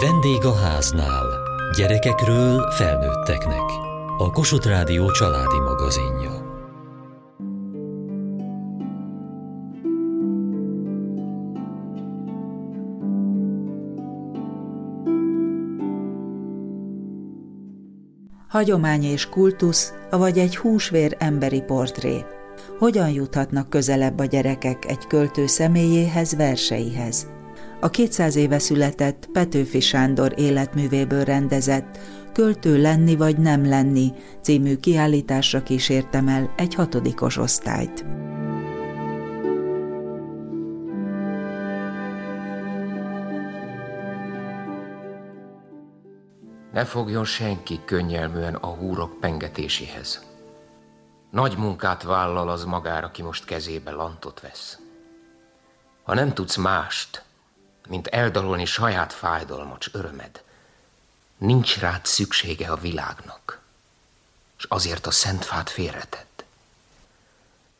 Vendég a háznál. Gyerekekről felnőtteknek. A Kossuth Rádió családi magazinja. Hagyomány és kultusz, vagy egy húsvér emberi portré. Hogyan juthatnak közelebb a gyerekek egy költő személyéhez, verseihez? A 200 éve született Petőfi Sándor életművéből rendezett Költő lenni vagy nem lenni című kiállításra kísértem el egy hatodikos osztályt. Ne fogjon senki könnyelműen a húrok pengetéséhez. Nagy munkát vállal az magára, aki most kezébe lantot vesz. Ha nem tudsz mást, mint eldalolni saját fájdalmat, örömed, nincs rád szüksége a világnak, és azért a szent fát félretett.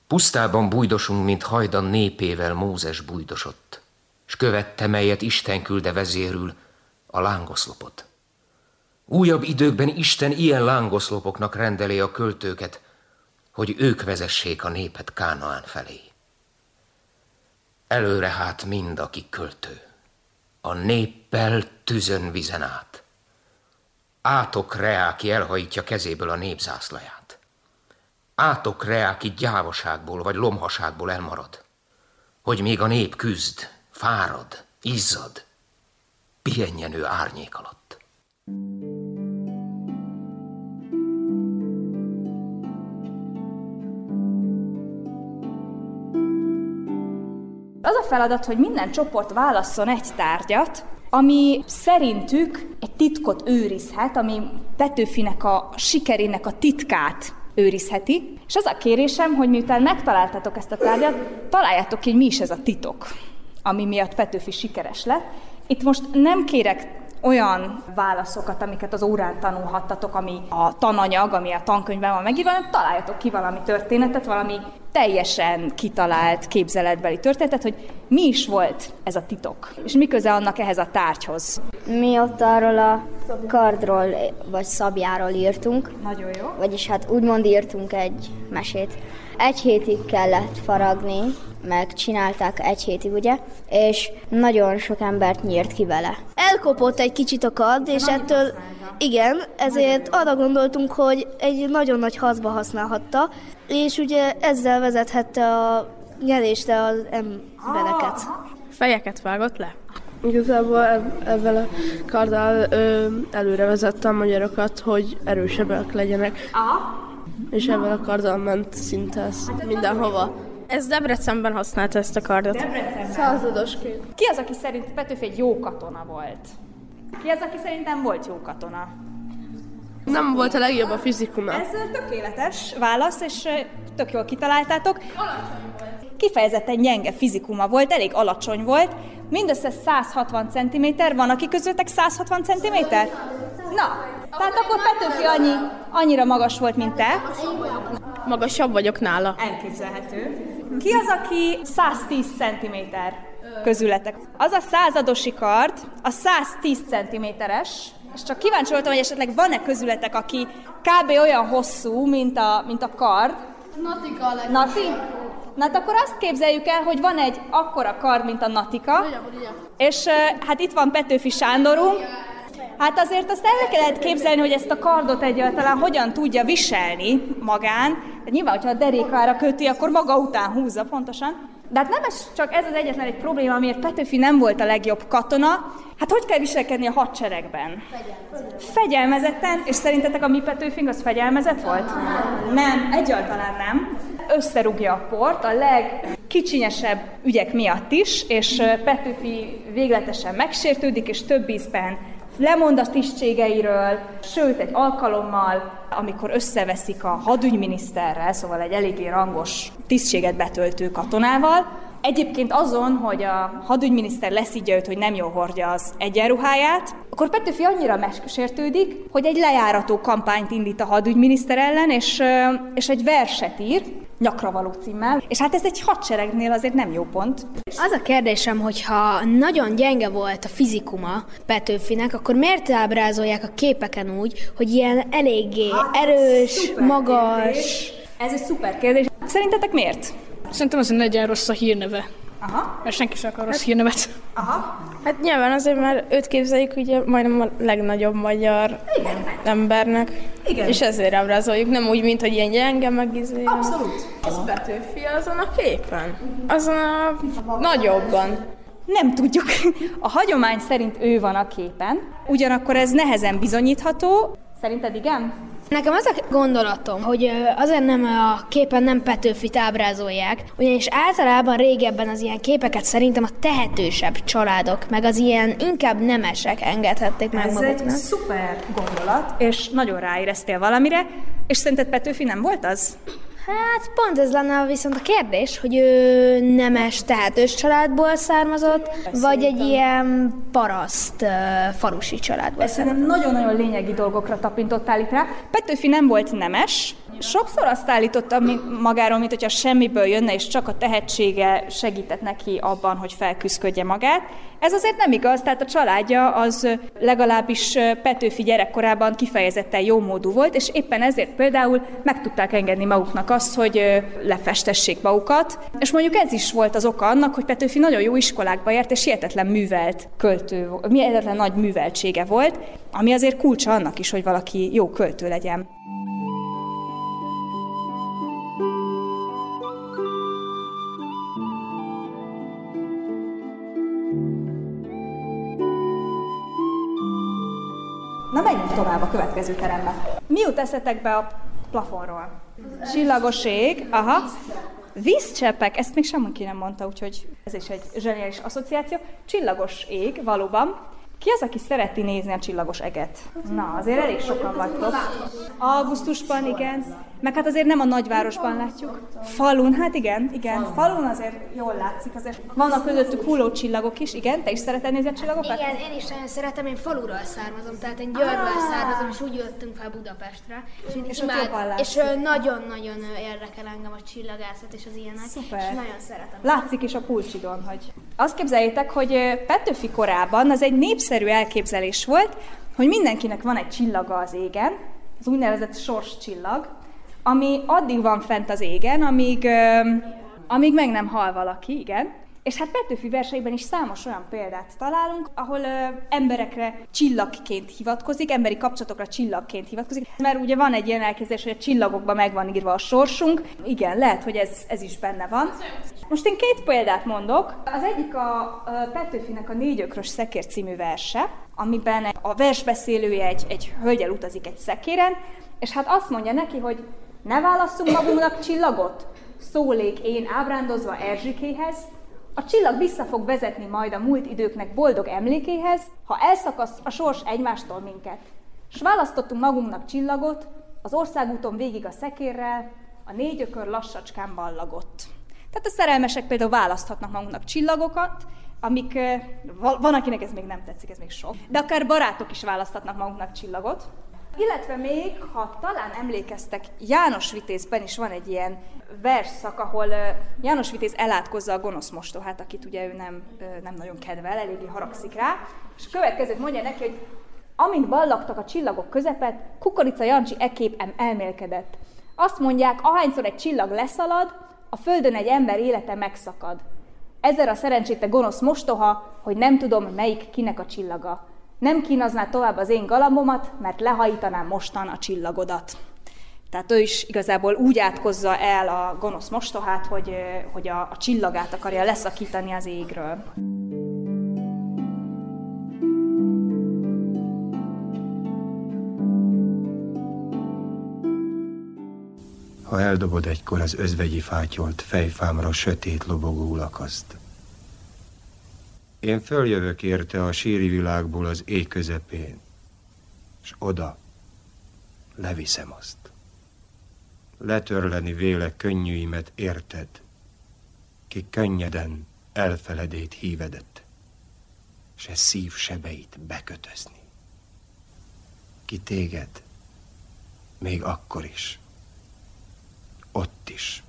Pusztában bújdosunk, mint hajdan népével Mózes bújdosott, és követte, melyet Isten külde vezérül, a lángoszlopot. Újabb időkben Isten ilyen lángoszlopoknak rendelé a költőket, hogy ők vezessék a népet Kánaán felé. Előre hát mind, aki költő, a néppel tüzön vizen át. Átok Reáki elhajítja kezéből a népzászlaját. Átok Reáki gyávaságból vagy lomhaságból elmarad, hogy még a nép küzd, fárad, izzad, pihenjen ő árnyék alatt. Az a feladat, hogy minden csoport válasszon egy tárgyat, ami szerintük egy titkot őrizhet, ami Petőfinek a sikerének a titkát őrizheti. És az a kérésem, hogy miután megtaláltatok ezt a tárgyat, találjátok ki, hogy mi is ez a titok, ami miatt Petőfi sikeres lett. Itt most nem kérek olyan válaszokat, amiket az órán tanulhattatok, ami a tananyag, ami a tankönyvben van megírva, hanem találjatok ki valami történetet, valami teljesen kitalált képzeletbeli történetet, hogy mi is volt ez a titok, és mi köze annak ehhez a tárgyhoz. Mi ott arról a kardról, vagy szabjáról írtunk. Nagyon jó. Vagyis hát úgymond írtunk egy mesét. Egy hétig kellett faragni, meg csinálták egy hétig, ugye, és nagyon sok embert nyírt ki vele. Elkopott egy kicsit a kard, és ettől, igen, ezért arra gondoltunk, hogy egy nagyon nagy haszba használhatta, és ugye ezzel vezethette a nyerésre az embereket. Fejeket vágott le? Igazából ebben a karddal ö, előre vezette a magyarokat, hogy erősebbek legyenek. Aha. És ebben a karddal ment szinte mindenhova. Ez Debrecenben használta ezt a kardot. Debrecenben. Századosként. Ki az, aki szerint Petőfi egy jó katona volt? Ki az, aki szerintem volt jó katona? Nem volt a legjobb a fizikuma. Ez tökéletes válasz, és tök jól kitaláltátok. Kifejezetten gyenge fizikuma volt, elég alacsony volt, mindössze 160 cm, van aki közöttek 160 cm? Na, tehát akkor Petőfi annyi, annyira magas volt, mint te. Magasabb vagyok nála. Elképzelhető. Ki az, aki 110 cm közületek? Az a századosi kard, a 110 cm-es, és csak kíváncsi voltam, hogy esetleg van-e közületek, aki kb. olyan hosszú, mint a, mint a kard. Natika a Nati? Na hát akkor azt képzeljük el, hogy van egy akkora kard, mint a Natika, és hát itt van Petőfi Sándorunk, Hát azért azt el kellett képzelni, hogy ezt a kardot egyáltalán hogyan tudja viselni magán. De nyilván, hogyha a derékára köti, akkor maga után húzza pontosan. De hát nem ez csak ez az egyetlen egy probléma, amiért Petőfi nem volt a legjobb katona. Hát hogy kell viselkedni a hadseregben? Fegyelmezetten. Fegyelmezetten, és szerintetek a mi Petőfink az fegyelmezett volt? Nem, egyáltalán nem. Összerúgja a port a legkicsinyesebb ügyek miatt is, és Petőfi végletesen megsértődik, és több ízben lemond a tisztségeiről, sőt egy alkalommal, amikor összeveszik a hadügyminiszterrel, szóval egy eléggé rangos tisztséget betöltő katonával, Egyébként azon, hogy a hadügyminiszter leszígya őt, hogy nem jól hordja az egyenruháját, akkor Petőfi annyira megsértődik, hogy egy lejárató kampányt indít a hadügyminiszter ellen, és, és egy verset ír, nyakravaló címmel, és hát ez egy hadseregnél azért nem jó pont. Az a kérdésem, hogyha nagyon gyenge volt a fizikuma Petőfinek, akkor miért ábrázolják a képeken úgy, hogy ilyen eléggé hát, erős, magas... Kérdés. Ez egy szuper kérdés. Szerintetek miért? Szerintem azért legyen rossz a hírneve. Aha. Mert senki sem akar rossz hát, hírnevet. Aha. Hát nyilván azért, mert őt képzeljük ugye majdnem a legnagyobb magyar Igen. embernek. Igen. És ezért ábrázoljuk, nem úgy, mint hogy ilyen gyenge, meg izé. Abszolút. Az Petőfi azon a képen. Azon a nagyobban. Nem tudjuk. A hagyomány szerint ő van a képen, ugyanakkor ez nehezen bizonyítható. Szerinted igen? Nekem az a gondolatom, hogy azért nem a képen nem Petőfit ábrázolják, ugyanis általában régebben az ilyen képeket szerintem a tehetősebb családok, meg az ilyen inkább nemesek engedhették meg Ez maguknak. Ez egy szuper gondolat, és nagyon ráéreztél valamire, és szerinted Petőfi nem volt az? Hát pont ez lenne viszont a kérdés, hogy ő nemes, tehetős családból származott, vagy egy ilyen paraszt falusi családból Szerintem nagyon-nagyon lényegi dolgokra tapintottál itt rá. Petőfi nem volt nemes, Sokszor azt állította magáról, mint hogyha semmiből jönne, és csak a tehetsége segített neki abban, hogy felküzdködje magát. Ez azért nem igaz, tehát a családja az legalábbis Petőfi gyerekkorában kifejezetten jó módú volt, és éppen ezért például meg tudták engedni maguknak azt, hogy lefestessék magukat, és mondjuk ez is volt az oka annak, hogy Petőfi nagyon jó iskolákba járt, és hihetetlen művelt költő, hihetetlen nagy műveltsége volt, ami azért kulcsa annak is, hogy valaki jó költő legyen. Következő terembe. Mi jut eszetek be a plafonról? Csillagos ég, aha. Vízcseppek, ezt még semmi nem mondta, úgyhogy ez is egy zseniális asszociáció. Csillagos ég, valóban. Ki az, aki szereti nézni a csillagos eget? Na, azért elég sokan vagytok. Augusztusban, igen. Meg hát azért nem a nagyvárosban látjuk. Falun, hát igen, igen. Falun azért jól látszik. Azért vannak közöttük hulló csillagok is, igen. Te is szereted nézni a csillagokat? Igen, én is nagyon szeretem. Én faluról származom, tehát én Győrből ah. származom, és úgy jöttünk fel Budapestre. És, és, imád, és nagyon-nagyon érdekel engem a csillagászat és az ilyenek. Szuper. És nagyon szeretem. Látszik is a pulcsidon, hogy azt képzeljétek, hogy Petőfi korában az egy népszerű elképzelés volt, hogy mindenkinek van egy csillaga az égen, az úgynevezett sorscsillag, ami addig van fent az égen, amíg, amíg meg nem hal valaki, igen. És hát Petőfi verseiben is számos olyan példát találunk, ahol ö, emberekre csillagként hivatkozik, emberi kapcsolatokra csillagként hivatkozik, mert ugye van egy ilyen elképzelés, hogy a csillagokban meg írva a sorsunk. Igen, lehet, hogy ez, ez is benne van. Most én két példát mondok. Az egyik a, a Petőfinek a Négy ökrös szekér című verse, amiben a versbeszélője egy, egy hölgyel utazik egy szekéren, és hát azt mondja neki, hogy ne válasszunk magunknak csillagot? Szólék én ábrándozva Erzsikéhez, a csillag vissza fog vezetni majd a múlt időknek boldog emlékéhez, ha elszakaszt a sors egymástól minket. S választottunk magunknak csillagot, az országúton végig a szekérrel, a négy ökör lassacskán ballagott. Tehát a szerelmesek például választhatnak magunknak csillagokat, amik, van akinek ez még nem tetszik, ez még sok, de akár barátok is választhatnak magunknak csillagot, illetve még, ha talán emlékeztek, János Vitézben is van egy ilyen versszak, ahol János Vitéz elátkozza a gonosz mostohát, akit ugye ő nem, nem nagyon kedvel, eléggé haragszik rá, és a következőt mondja neki, hogy amint ballagtak a csillagok közepet, Kukorica Jancsi ekép elmélkedett. Azt mondják, ahányszor egy csillag leszalad, a földön egy ember élete megszakad. Ezzel a szerencséte gonosz mostoha, hogy nem tudom, melyik kinek a csillaga. Nem kínazná tovább az én galambomat, mert lehajítanám mostan a csillagodat. Tehát ő is igazából úgy átkozza el a gonosz mostohát, hogy, hogy a, a csillagát akarja leszakítani az égről. Ha eldobod egykor az özvegyi fátyolt fejfámra sötét lobogó lakaszt, én följövök érte a síri világból az éj közepén, és oda leviszem azt. Letörleni véle könnyűimet érted, ki könnyeden elfeledét hívedett, se szív sebeit bekötözni. Ki téged, még akkor is, ott is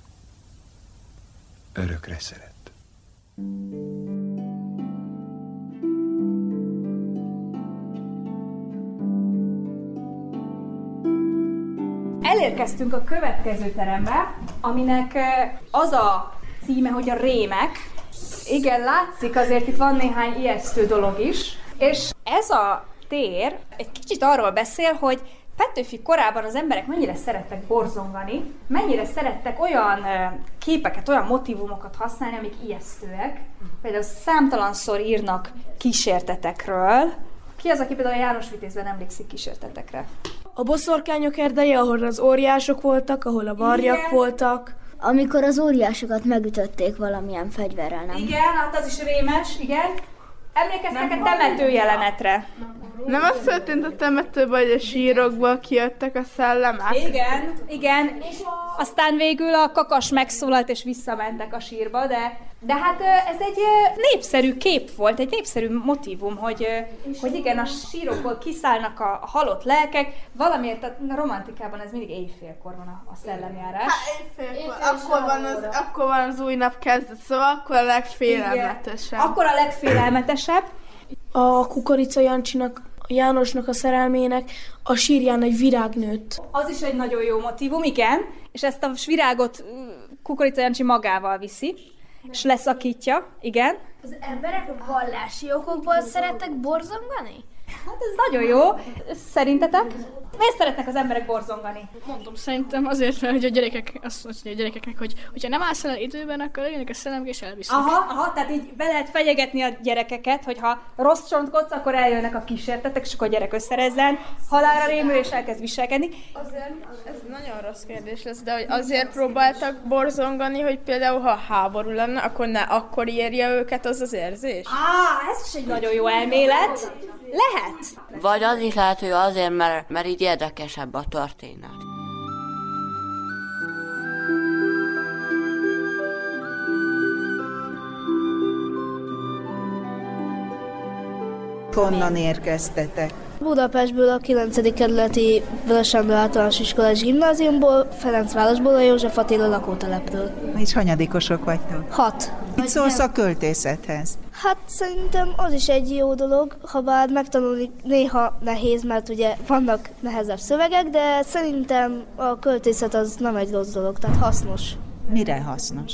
örökre szeret. Elérkeztünk a következő terembe, aminek az a címe, hogy a rémek. Igen, látszik, azért itt van néhány ijesztő dolog is. És ez a tér egy kicsit arról beszél, hogy Petőfi korában az emberek mennyire szerettek borzongani, mennyire szerettek olyan képeket, olyan motivumokat használni, amik ijesztőek. Például számtalanszor írnak kísértetekről. Ki az, aki például a János Vitézben emlékszik kísértetekre? A boszorkányok erdeje, ahol az óriások voltak, ahol a varjak Igen. voltak. Amikor az óriásokat megütötték valamilyen fegyverrel, nem? Igen, hát az is rémes, igen. Emlékeztek a temető jelenetre? Nem az történt a temetőben, hogy a sírokból kijöttek a szellemek? Igen, igen. Aztán végül a kakas megszólalt, és visszamentek a sírba, de, de hát ez egy népszerű kép volt, egy népszerű motivum, hogy, hogy igen, a sírokból kiszállnak a halott lelkek, valamiért a romantikában ez mindig éjfélkor van a, a szellemjárás. Hát éjfélkor, akkor, van az, akkor van az új nap kezdet, szóval akkor a legfélelmetesebb. Igen. Akkor a legfélelmetesebb. A Kukorica Jancsinak Jánosnak a szerelmének a sírján egy virág nőtt. Az is egy nagyon jó motivum, igen, és ezt a virágot Kukorica Jancsi magával viszi, és leszakítja, igen. Az emberek vallási okokból szerettek borzongani? Hát ez nagyon jó. Szerintetek? Miért szeretnek az emberek borzongani? Mondom, szerintem azért, mert hogy a gyerekek, azt mondja a gyerekeknek, hogy hogyha nem állsz el időben, akkor jönnek a szellemek és elvisznek. Aha, aha, tehát így be lehet fenyegetni a gyerekeket, hogy ha rossz csontkodsz, akkor eljönnek a kísértetek, és akkor a gyerek összerezzen, halálra rémül és elkezd viselkedni. Azért, ez nagyon rossz kérdés lesz, de hogy azért próbáltak borzongani, hogy például ha háború lenne, akkor ne akkor érje őket az az érzés? Á, ez is egy nagyon jó elmélet. Lehet. Vagy az is lehet, hogy azért, mert, mert így érdekesebb a történet. Honnan érkeztetek? Budapestből a 9. kerületi Vörösendő általános iskolás gimnáziumból, Ferencvárosból a József Attila lakótelepről. És hanyadikosok vagytok? Hat. Mit szólsz a költészethez? Hát szerintem az is egy jó dolog, ha bár megtanulni néha nehéz, mert ugye vannak nehezebb szövegek, de szerintem a költészet az nem egy rossz dolog, tehát hasznos. Mire hasznos?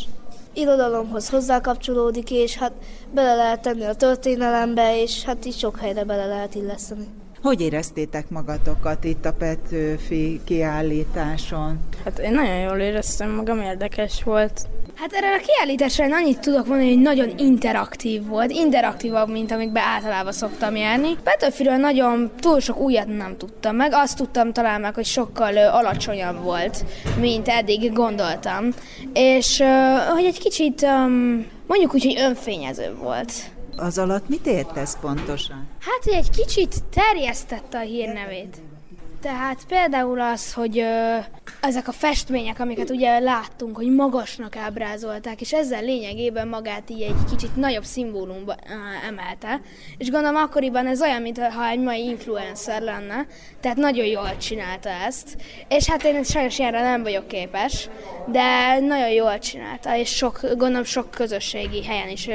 Irodalomhoz hozzákapcsolódik, és hát bele lehet tenni a történelembe, és hát így sok helyre bele lehet illeszteni. Hogy éreztétek magatokat itt a Petőfi kiállításon? Hát én nagyon jól éreztem magam, érdekes volt. Hát erre a kiállításra én annyit tudok mondani, hogy nagyon interaktív volt, interaktívabb, mint amikbe általában szoktam járni. Petőfiről nagyon túl sok újat nem tudtam meg, azt tudtam talán meg, hogy sokkal alacsonyabb volt, mint eddig gondoltam. És hogy egy kicsit mondjuk úgy, hogy önfényező volt. Az alatt mit értesz pontosan? Hát, hogy egy kicsit terjesztette a hírnevét. Tehát például az, hogy ezek a festmények, amiket ugye láttunk, hogy magasnak ábrázolták, és ezzel lényegében magát így egy kicsit nagyobb szimbólumba emelte. És gondolom akkoriban ez olyan, mintha egy mai influencer lenne, tehát nagyon jól csinálta ezt. És hát én sajnos ilyenre nem vagyok képes, de nagyon jól csinálta, és sok, gondolom sok közösségi helyen is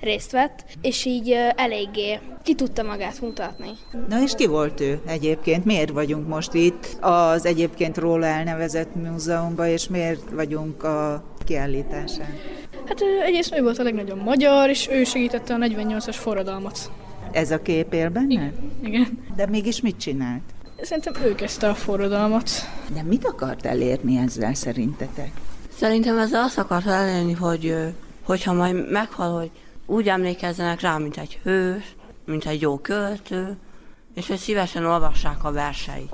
részt vett, és így eléggé ki tudta magát mutatni. Na és ki volt ő egyébként? Miért vagyunk most itt az egyébként róla elnevezett múzeumban, és miért vagyunk a kiállításán? Hát egyrészt ő volt a legnagyobb magyar, és ő segítette a 48-as forradalmat. Ez a kép él benne? Igen. De mégis mit csinált? Szerintem ő kezdte a forradalmat. De mit akart elérni ezzel szerintetek? Szerintem ez azt akart elérni, hogy hogyha majd meghal, hogy úgy emlékezzenek rá, mint egy hős, mint egy jó költő, és hogy szívesen olvassák a verseit.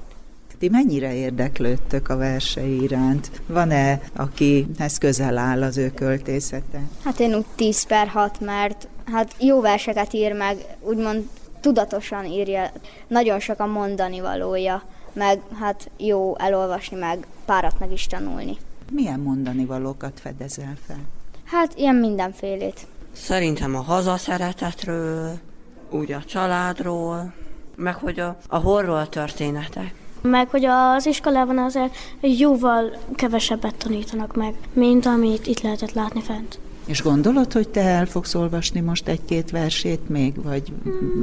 Ti mennyire érdeklődtök a versei iránt? Van-e, akihez közel áll az ő költészete? Hát én úgy 10 per 6, mert hát jó verseket ír meg, úgymond tudatosan írja, nagyon sok a mondani valója, meg hát jó elolvasni, meg párat meg is tanulni. Milyen mondani valókat fedezel fel? Hát ilyen mindenfélét. Szerintem a hazaszeretetről, úgy a családról, meg hogy a, a horror történetek. Meg, hogy az iskolában azért jóval kevesebbet tanítanak meg, mint amit itt lehetett látni fent. És gondolod, hogy te el fogsz olvasni most egy-két versét még, vagy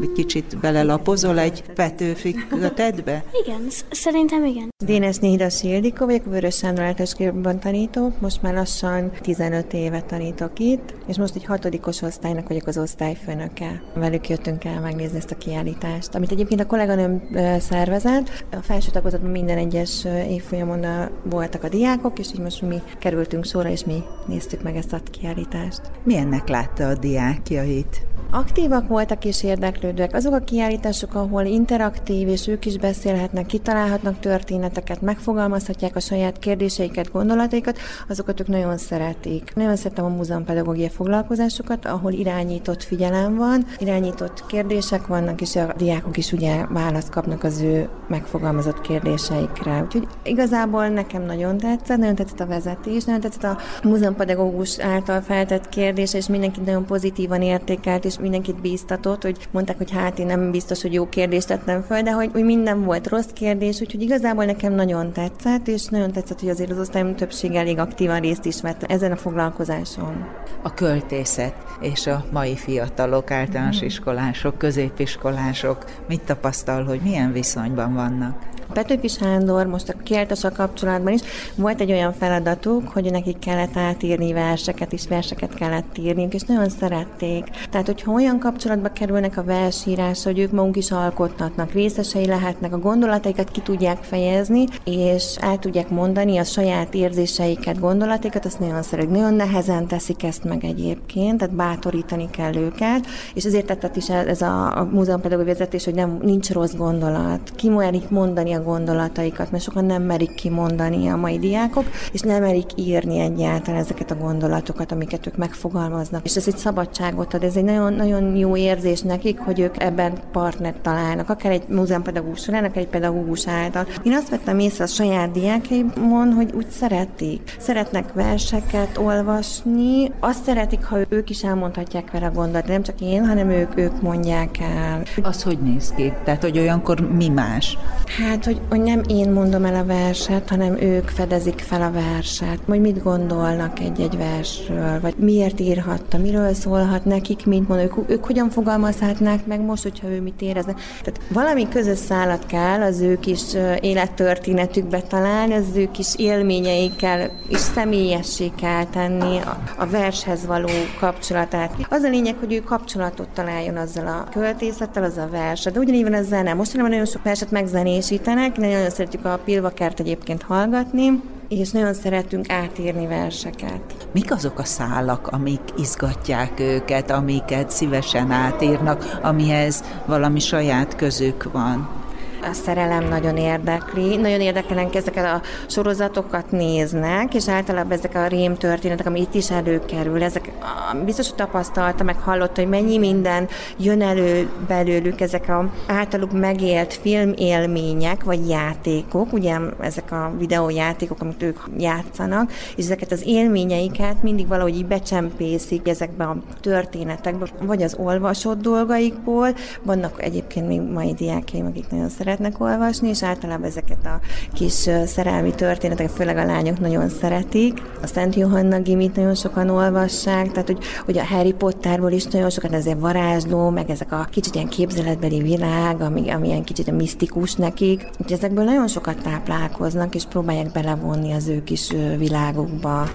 egy kicsit belelapozol egy Petőfi kötetbe? Igen, szerintem igen. Dénes Nédas Ildikó vagyok, Vörös Sándor általános tanítok, most már lassan 15 éve tanítok itt, és most egy hatodikos osztálynak vagyok az osztályfőnöke. Velük jöttünk el megnézni ezt a kiállítást, amit egyébként a kolléganőm szervezett. A felső tagozatban minden egyes évfolyamon voltak a diákok, és így most mi kerültünk sorra, és mi néztük meg ezt a kiállítást. Milyennek látta a diákjait? Aktívak voltak és érdeklődőek. Azok a kiállítások, ahol interaktív, és ők is beszélhetnek, kitalálhatnak történeteket, megfogalmazhatják a saját kérdéseiket, gondolataikat, azokat ők nagyon szeretik. Nagyon szeretem a múzeumpedagógia foglalkozásokat, ahol irányított figyelem van, irányított kérdések vannak, és a diákok is ugye választ kapnak az ő megfogalmazott kérdéseikre. Úgyhogy igazából nekem nagyon tetszett, nagyon tetszett a vezetés, nagyon tetszett a múzeumpedagógus által feltett kérdés, és mindenki nagyon pozitívan értékelt, és mindenkit bíztatott, hogy mondták, hogy hát én nem biztos, hogy jó kérdést tettem föl, de hogy, hogy minden volt rossz kérdés, úgyhogy igazából nekem nagyon tetszett, és nagyon tetszett, hogy azért az osztályom többség elég aktívan részt is vett ezen a foglalkozáson. A költészet és a mai fiatalok, általános iskolások, középiskolások mit tapasztal, hogy milyen viszonyban vannak? Petőfi Sándor most a kiáltással kapcsolatban is volt egy olyan feladatuk, hogy nekik kellett átírni verseket, és verseket kellett írni, és nagyon szerették. Tehát, hogyha olyan kapcsolatba kerülnek a versírás, hogy ők maguk is alkothatnak, részesei lehetnek, a gondolataikat ki tudják fejezni, és el tudják mondani a saját érzéseiket, gondolataikat, azt nagyon szeretik. Nagyon nehezen teszik ezt meg egyébként, tehát bátorítani kell őket, és ezért tett is ez a, a múzeumpedagógiai vezetés, hogy nem, nincs rossz gondolat. Ki mondani a gondolataikat, mert sokan nem merik kimondani a mai diákok, és nem merik írni egyáltalán ezeket a gondolatokat, amiket ők megfogalmaznak. És ez egy szabadságot ad, ez egy nagyon, nagyon jó érzés nekik, hogy ők ebben partnert találnak, akár egy múzeumpedagógus során, akár egy pedagógus által. Én azt vettem észre a saját diákaimon, hogy úgy szeretik. Szeretnek verseket olvasni, azt szeretik, ha ők is elmondhatják vele a gondolatot, nem csak én, hanem ők, ők mondják el. Az hogy néz ki? Tehát, hogy olyankor mi más? Hát, hogy, hogy nem én mondom el a verset, hanem ők fedezik fel a verset, hogy mit gondolnak egy-egy versről, vagy miért írhatta, miről szólhat nekik, mint mond, ők, ők hogyan fogalmazhatnák meg most, hogyha ő mit érezne. Tehát valami közös szállat kell az ő kis élettörténetükbe találni, az ő kis élményeikkel is személyessé kell tenni a, a vershez való kapcsolatát. Az a lényeg, hogy ő kapcsolatot találjon azzal a költészettel, az a vers. De ugyanígy van a zene. Mostanában nagyon sok verset megzenésítenek, mi nagyon szeretjük a Pilvakert egyébként hallgatni, és nagyon szeretünk átírni verseket. Mik azok a szálak, amik izgatják őket, amiket szívesen átírnak, amihez valami saját közük van? A szerelem nagyon érdekli. Nagyon érdekelnek ezeket a sorozatokat néznek, és általában ezek a rém történetek, ami itt is előkerül, ezek biztos, hogy tapasztalta, meg hallotta, hogy mennyi minden jön elő belőlük, ezek a általuk megélt filmélmények, vagy játékok, ugye ezek a videójátékok, amit ők játszanak, és ezeket az élményeiket mindig valahogy így becsempészik ezekbe a történetekbe, vagy az olvasott dolgaikból, vannak egyébként még mai diákjaim, akik nagyon szeretnek szeretnek olvasni, és általában ezeket a kis szerelmi történeteket, főleg a lányok nagyon szeretik. A Szent Johanna Gimit nagyon sokan olvassák, tehát hogy, hogy a Harry Potterból is nagyon sokan ezért varázsló, meg ezek a kicsit ilyen képzeletbeli világ, ami, ami ilyen kicsit misztikus nekik. Úgyhogy ezekből nagyon sokat táplálkoznak, és próbálják belevonni az ő kis világukba.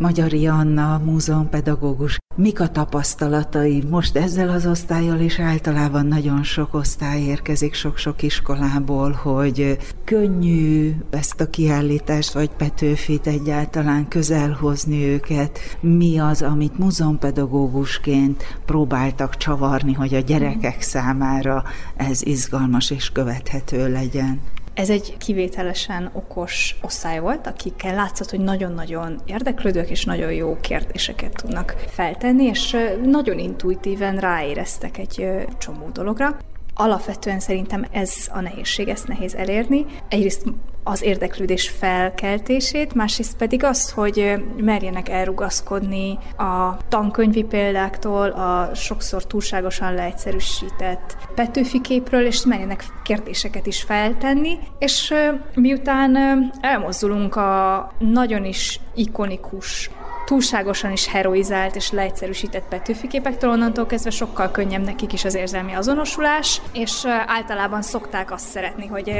Magyari Anna, múzeumpedagógus. Mik a tapasztalatai most ezzel az osztályjal, és általában nagyon sok osztály érkezik sok-sok iskolából, hogy könnyű ezt a kiállítást, vagy Petőfit egyáltalán közelhozni őket. Mi az, amit múzeumpedagógusként próbáltak csavarni, hogy a gyerekek számára ez izgalmas és követhető legyen? Ez egy kivételesen okos osztály volt, akikkel látszott, hogy nagyon-nagyon érdeklődők és nagyon jó kérdéseket tudnak feltenni, és nagyon intuitíven ráéreztek egy csomó dologra. Alapvetően szerintem ez a nehézség, ezt nehéz elérni. Egyrészt az érdeklődés felkeltését, másrészt pedig az, hogy merjenek elrugaszkodni a tankönyvi példáktól, a sokszor túlságosan leegyszerűsített Petőfi képről, és merjenek kérdéseket is feltenni, és miután elmozdulunk a nagyon is ikonikus túlságosan is heroizált és leegyszerűsített Petőfi képektől, onnantól kezdve sokkal könnyebb nekik is az érzelmi azonosulás, és általában szokták azt szeretni, hogy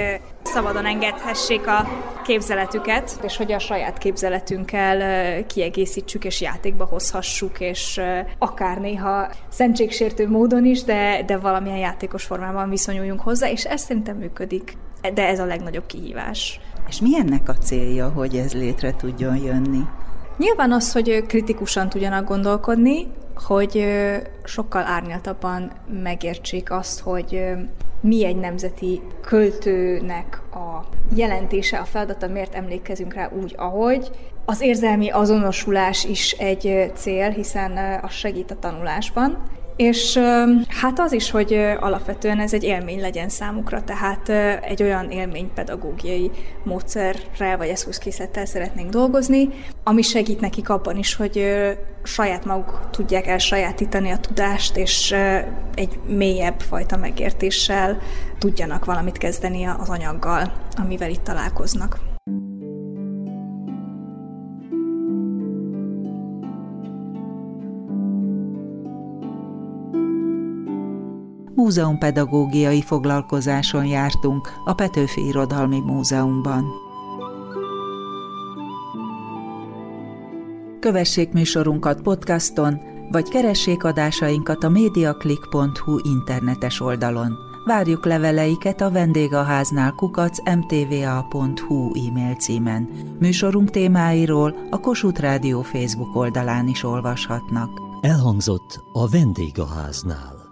szabadon engedhessék a képzeletüket, és hogy a saját képzeletünkkel kiegészítsük és játékba hozhassuk, és akár néha szentségsértő módon is, de, de valamilyen játékos formában viszonyuljunk hozzá, és ez szerintem működik. De ez a legnagyobb kihívás. És mi ennek a célja, hogy ez létre tudjon jönni? Nyilván az, hogy kritikusan tudjanak gondolkodni, hogy sokkal árnyaltabban megértsék azt, hogy mi egy nemzeti költőnek a jelentése, a feladata, miért emlékezünk rá úgy, ahogy. Az érzelmi azonosulás is egy cél, hiszen az segít a tanulásban, és hát az is, hogy alapvetően ez egy élmény legyen számukra, tehát egy olyan élménypedagógiai módszerrel vagy eszközkészlettel szeretnénk dolgozni, ami segít nekik abban is, hogy saját maguk tudják elsajátítani a tudást, és egy mélyebb fajta megértéssel tudjanak valamit kezdeni az anyaggal, amivel itt találkoznak. Múzeumpedagógiai foglalkozáson jártunk a Petőfi Irodalmi Múzeumban. Kövessék műsorunkat podcaston, vagy keressék adásainkat a mediaclick.hu internetes oldalon. Várjuk leveleiket a vendégháznál kukac mtva.hu e-mail címen. Műsorunk témáiról a Kossuth Rádió Facebook oldalán is olvashatnak. Elhangzott a vendégháznál.